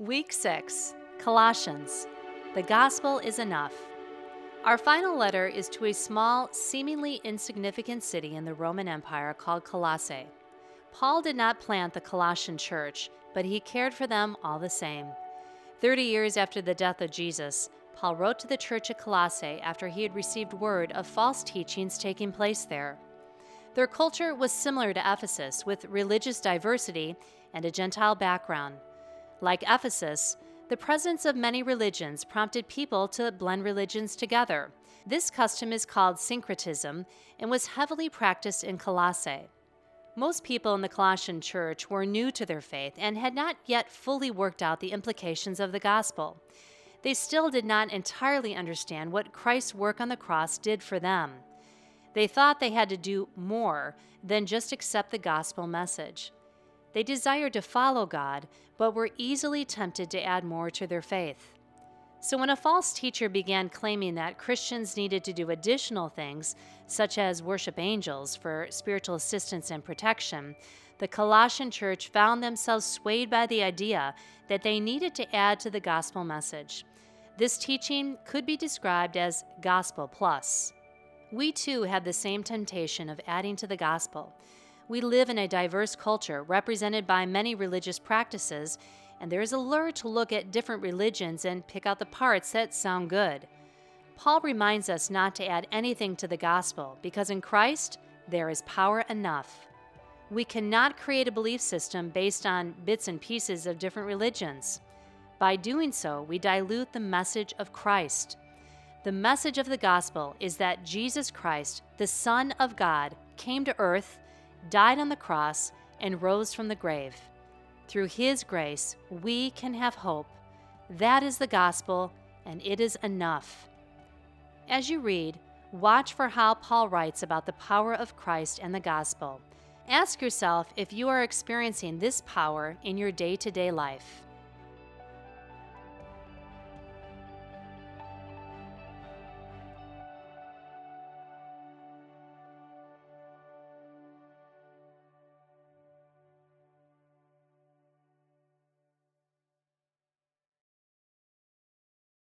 Week 6 Colossians The Gospel is Enough. Our final letter is to a small, seemingly insignificant city in the Roman Empire called Colossae. Paul did not plant the Colossian church, but he cared for them all the same. Thirty years after the death of Jesus, Paul wrote to the church at Colossae after he had received word of false teachings taking place there. Their culture was similar to Ephesus, with religious diversity and a Gentile background. Like Ephesus, the presence of many religions prompted people to blend religions together. This custom is called syncretism and was heavily practiced in Colossae. Most people in the Colossian church were new to their faith and had not yet fully worked out the implications of the gospel. They still did not entirely understand what Christ's work on the cross did for them. They thought they had to do more than just accept the gospel message. They desired to follow God, but were easily tempted to add more to their faith. So, when a false teacher began claiming that Christians needed to do additional things, such as worship angels for spiritual assistance and protection, the Colossian church found themselves swayed by the idea that they needed to add to the gospel message. This teaching could be described as gospel plus. We too have the same temptation of adding to the gospel. We live in a diverse culture represented by many religious practices, and there is a lure to look at different religions and pick out the parts that sound good. Paul reminds us not to add anything to the gospel because in Christ there is power enough. We cannot create a belief system based on bits and pieces of different religions. By doing so, we dilute the message of Christ. The message of the gospel is that Jesus Christ, the Son of God, came to earth died on the cross, and rose from the grave. Through his grace, we can have hope. That is the gospel, and it is enough. As you read, watch for how Paul writes about the power of Christ and the gospel. Ask yourself if you are experiencing this power in your day to day life.